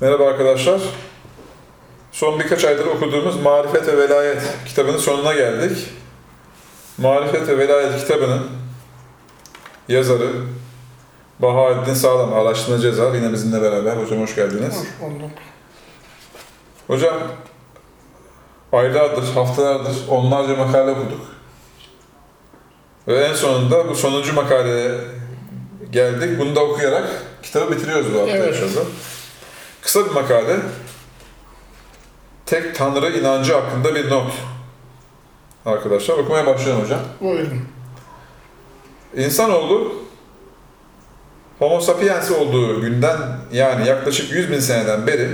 Merhaba arkadaşlar. Son birkaç aydır okuduğumuz Marifet ve Velayet kitabının sonuna geldik. Marifet ve Velayet kitabının yazarı Bahaeddin Sağlam, araştırmacı yazar. Yine bizimle beraber. Hocam hoş geldiniz. Hoş bulduk. Hocam aylardır, haftalardır onlarca makale okuduk. Ve en sonunda bu sonuncu makaleye geldik. Bunu da okuyarak kitabı bitiriyoruz bu hafta Evet. inşallah. Kısa bir makale. Tek Tanrı inancı hakkında bir not. Arkadaşlar okumaya başlayalım hocam. Buyurun. İnsanoğlu Homo sapiens olduğu günden yani yaklaşık 100 bin seneden beri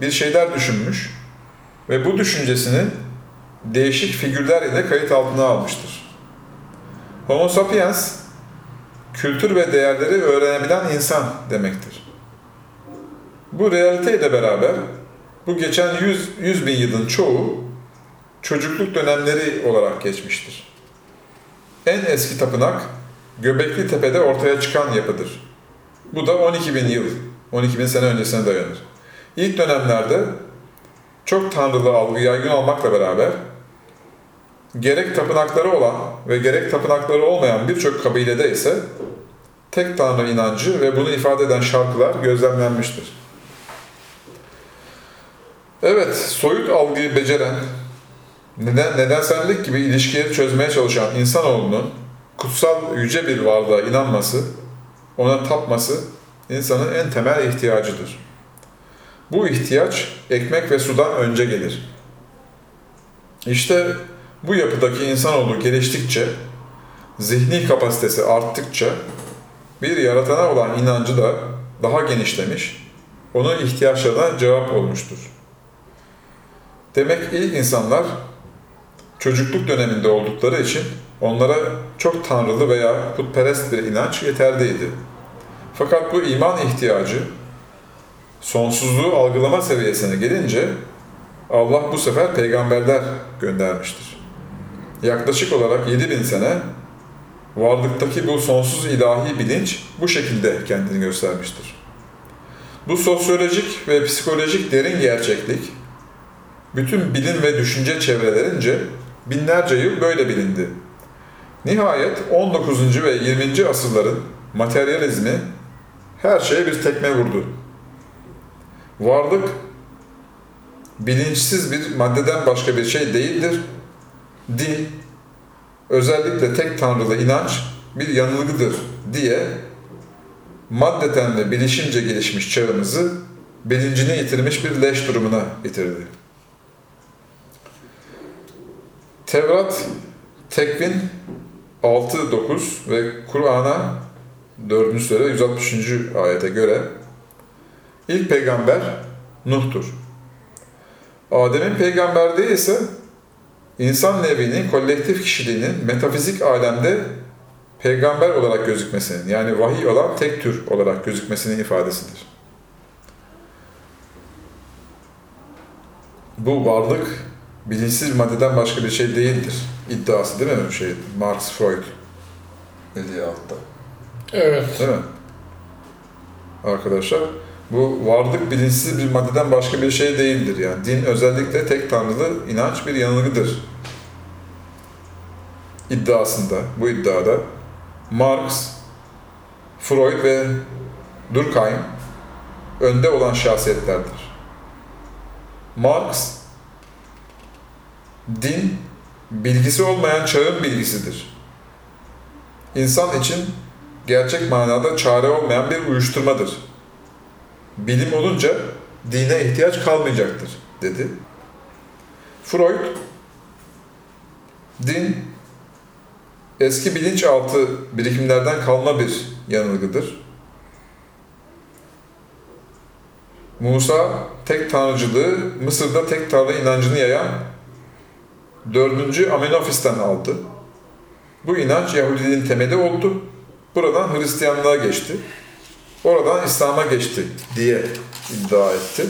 bir şeyler düşünmüş ve bu düşüncesini değişik figürler ile kayıt altına almıştır. Homo sapiens, kültür ve değerleri öğrenebilen insan demektir. Bu realite ile beraber bu geçen 100, 100 bin yılın çoğu çocukluk dönemleri olarak geçmiştir. En eski tapınak Göbekli Tepe'de ortaya çıkan yapıdır. Bu da 12 bin yıl, 12 bin sene öncesine dayanır. İlk dönemlerde çok tanrılı algı yaygın olmakla beraber gerek tapınakları olan ve gerek tapınakları olmayan birçok kabilede ise tek tanrı inancı ve bunu ifade eden şarkılar gözlemlenmiştir. Evet, soyut algıyı beceren, neden, nedensellik gibi ilişkileri çözmeye çalışan insanoğlunun kutsal yüce bir varlığa inanması, ona tapması insanın en temel ihtiyacıdır. Bu ihtiyaç ekmek ve sudan önce gelir. İşte bu yapıdaki insanoğlu geliştikçe, zihni kapasitesi arttıkça bir yaratana olan inancı da daha genişlemiş, onun ihtiyaçlarına cevap olmuştur. Demek ilk insanlar çocukluk döneminde oldukları için onlara çok tanrılı veya putperest bir inanç yeterliydi. Fakat bu iman ihtiyacı sonsuzluğu algılama seviyesine gelince Allah bu sefer peygamberler göndermiştir. Yaklaşık olarak 7000 sene varlıktaki bu sonsuz ilahi bilinç bu şekilde kendini göstermiştir. Bu sosyolojik ve psikolojik derin gerçeklik bütün bilim ve düşünce çevrelerince binlerce yıl böyle bilindi. Nihayet 19. ve 20. asırların materyalizmi her şeye bir tekme vurdu. Varlık bilinçsiz bir maddeden başka bir şey değildir. Din, özellikle tek tanrılı inanç bir yanılgıdır diye maddeten ve bilişimce gelişmiş çağımızı bilincini yitirmiş bir leş durumuna getirdi. Tevrat, Tekvin 6-9 ve Kur'an'a 4. sure 160. ayete göre ilk peygamber Nuh'tur. Adem'in peygamberliği ise insan nevinin kolektif kişiliğinin metafizik alemde peygamber olarak gözükmesinin yani vahiy olan tek tür olarak gözükmesinin ifadesidir. Bu varlık bilinçsiz bir maddeden başka bir şey değildir iddiası değil mi bu şey? Marx, Freud dediği altta. Evet. Değil mi? Arkadaşlar bu varlık bilinçsiz bir maddeden başka bir şey değildir. Yani din özellikle tek tanrılı inanç bir yanılgıdır. iddiasında, bu iddiada Marx, Freud ve Durkheim önde olan şahsiyetlerdir. Marx, din bilgisi olmayan çağın bilgisidir. İnsan için gerçek manada çare olmayan bir uyuşturmadır. Bilim olunca dine ihtiyaç kalmayacaktır, dedi. Freud, din eski bilinçaltı birikimlerden kalma bir yanılgıdır. Musa tek tanrıcılığı Mısır'da tek tanrı inancını yayan 4. Amenofis'ten aldı. Bu inanç Yahudiliğin temeli oldu. Buradan Hristiyanlığa geçti. Oradan İslam'a geçti diye iddia etti.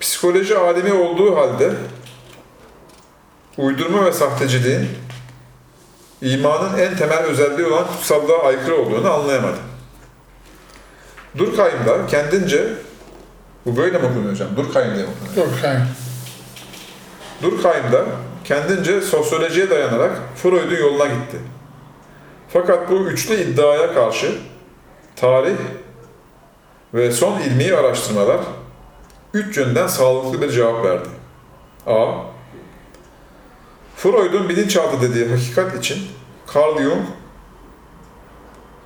Psikoloji alemi olduğu halde uydurma ve sahteciliğin imanın en temel özelliği olan kutsallığa aykırı olduğunu anlayamadı. Durkheim da kendince, bu böyle mi okunuyor hocam? Durkheim diye okunuyor? Yani. Durkheim da kendince sosyolojiye dayanarak Freud'un yoluna gitti. Fakat bu üçlü iddiaya karşı tarih ve son ilmi araştırmalar üç yönden sağlıklı bir cevap verdi. A. Freud'un bilinçaltı dediği hakikat için Carl Jung,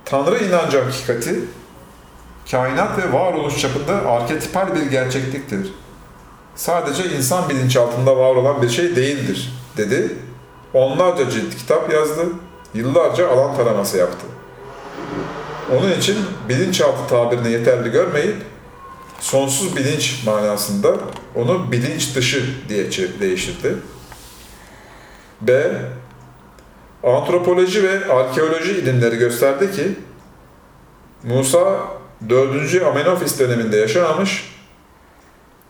Tanrı inancı hakikati, kainat ve varoluş çapında arketipal bir gerçekliktir sadece insan bilinçaltında var olan bir şey değildir dedi. Onlarca cilt kitap yazdı, yıllarca alan taraması yaptı. Onun için bilinçaltı tabirini yeterli görmeyip sonsuz bilinç manasında onu bilinç dışı diye değiştirdi. B. Antropoloji ve arkeoloji ilimleri gösterdi ki Musa 4. Amenofis döneminde yaşamamış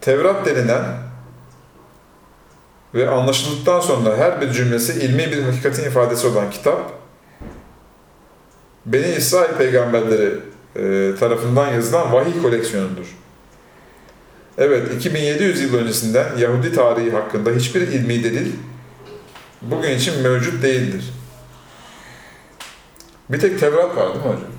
Tevrat denilen ve anlaşıldıktan sonra her bir cümlesi ilmi bir hakikatin ifadesi olan kitap, Beni İsrail peygamberleri e, tarafından yazılan vahiy koleksiyonudur. Evet, 2700 yıl öncesinden Yahudi tarihi hakkında hiçbir ilmi delil bugün için mevcut değildir. Bir tek Tevrat var değil mi hocam?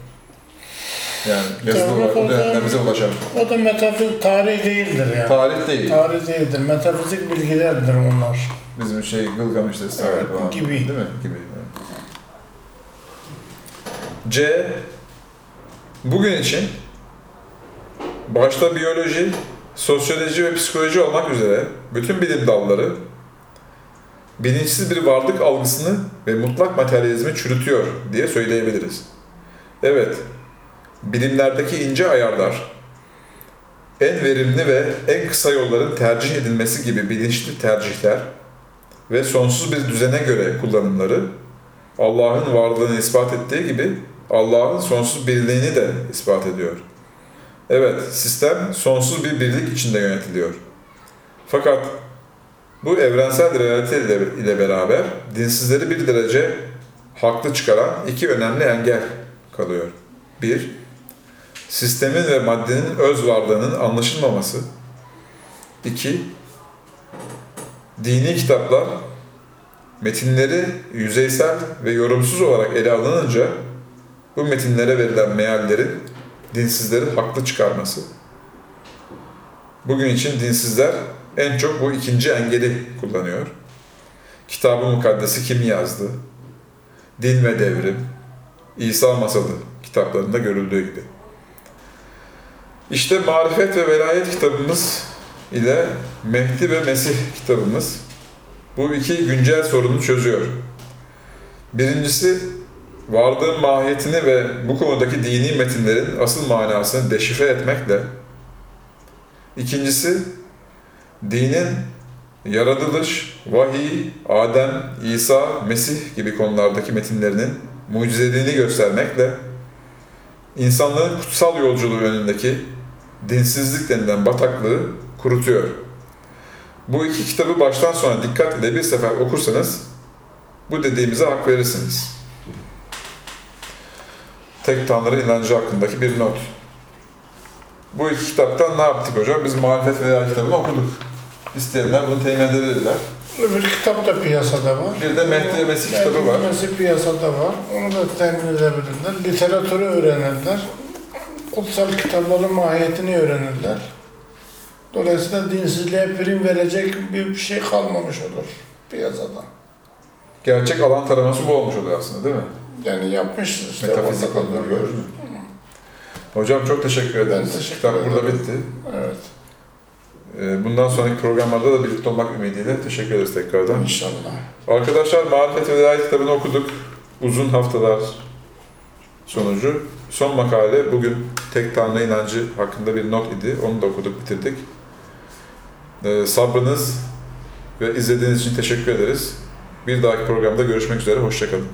Yani yazılı Tevrat olarak o ulaşan. O da metafizik tarih değildir yani. Tarih değil. Tarih değildir. Metafizik bilgilerdir onlar. Bizim şey Gılgamış Destanı Evet, falan. gibi. Değil mi? Gibi. C. Bugün için başta biyoloji, sosyoloji ve psikoloji olmak üzere bütün bilim dalları bilinçsiz bir varlık algısını ve mutlak materyalizmi çürütüyor diye söyleyebiliriz. Evet, bilimlerdeki ince ayarlar, en verimli ve en kısa yolların tercih edilmesi gibi bilinçli tercihler ve sonsuz bir düzene göre kullanımları Allah'ın varlığını ispat ettiği gibi Allah'ın sonsuz birliğini de ispat ediyor. Evet, sistem sonsuz bir birlik içinde yönetiliyor. Fakat bu evrensel realite ile, beraber dinsizleri bir derece haklı çıkaran iki önemli engel kalıyor. Bir, sistemin ve maddenin öz varlığının anlaşılmaması. İki, dini kitaplar metinleri yüzeysel ve yorumsuz olarak ele alınınca bu metinlere verilen meallerin dinsizleri haklı çıkarması. Bugün için dinsizler en çok bu ikinci engeli kullanıyor. Kitab-ı Mukaddes'i kim yazdı? Din ve Devrim, İsa Masalı kitaplarında görüldüğü gibi. İşte Marifet ve Velayet kitabımız ile Mehdi ve Mesih kitabımız bu iki güncel sorunu çözüyor. Birincisi, varlığın mahiyetini ve bu konudaki dini metinlerin asıl manasını deşifre etmekle, ikincisi, dinin yaratılış, vahiy, Adem, İsa, Mesih gibi konulardaki metinlerinin mucizeliğini göstermekle, insanlığın kutsal yolculuğu önündeki dinsizlik denilen bataklığı kurutuyor. Bu iki kitabı baştan sona dikkat ile bir sefer okursanız bu dediğimize hak verirsiniz. Tek Tanrı inancı hakkındaki bir not. Bu iki kitaptan ne yaptık hocam? Biz Marifet veya kitabını okuduk. İsteyenler bunu temin edebilirler. Öbür kitap da piyasada var. Bir de Mehdi ve Mesih kitabı Mehdi var. ve Mesih piyasada var. Onu da temin edebilirler. Literatürü öğrenirler. Kutsal kitapların mahiyetini öğrenirler. Dolayısıyla dinsizliğe prim verecek bir şey kalmamış olur piyasada. Gerçek alan taraması bu olmuş oluyor aslında değil mi? Yani yapmış işte. Metafizik kalıyor. görür mü? Hocam çok teşekkür ederiz. teşekkür Kitap burada ederim. bitti. Evet. Ee, Bundan sonraki programlarda da birlikte olmak ümidiyle teşekkür ederiz tekrardan. İnşallah. Arkadaşlar Marifet ve Velayet kitabını okuduk. Uzun haftalar sonucu. Son makale bugün tek tanrı inancı hakkında bir not idi. Onu da okuduk, bitirdik. Ee, sabrınız ve izlediğiniz için teşekkür ederiz. Bir dahaki programda görüşmek üzere, hoşçakalın.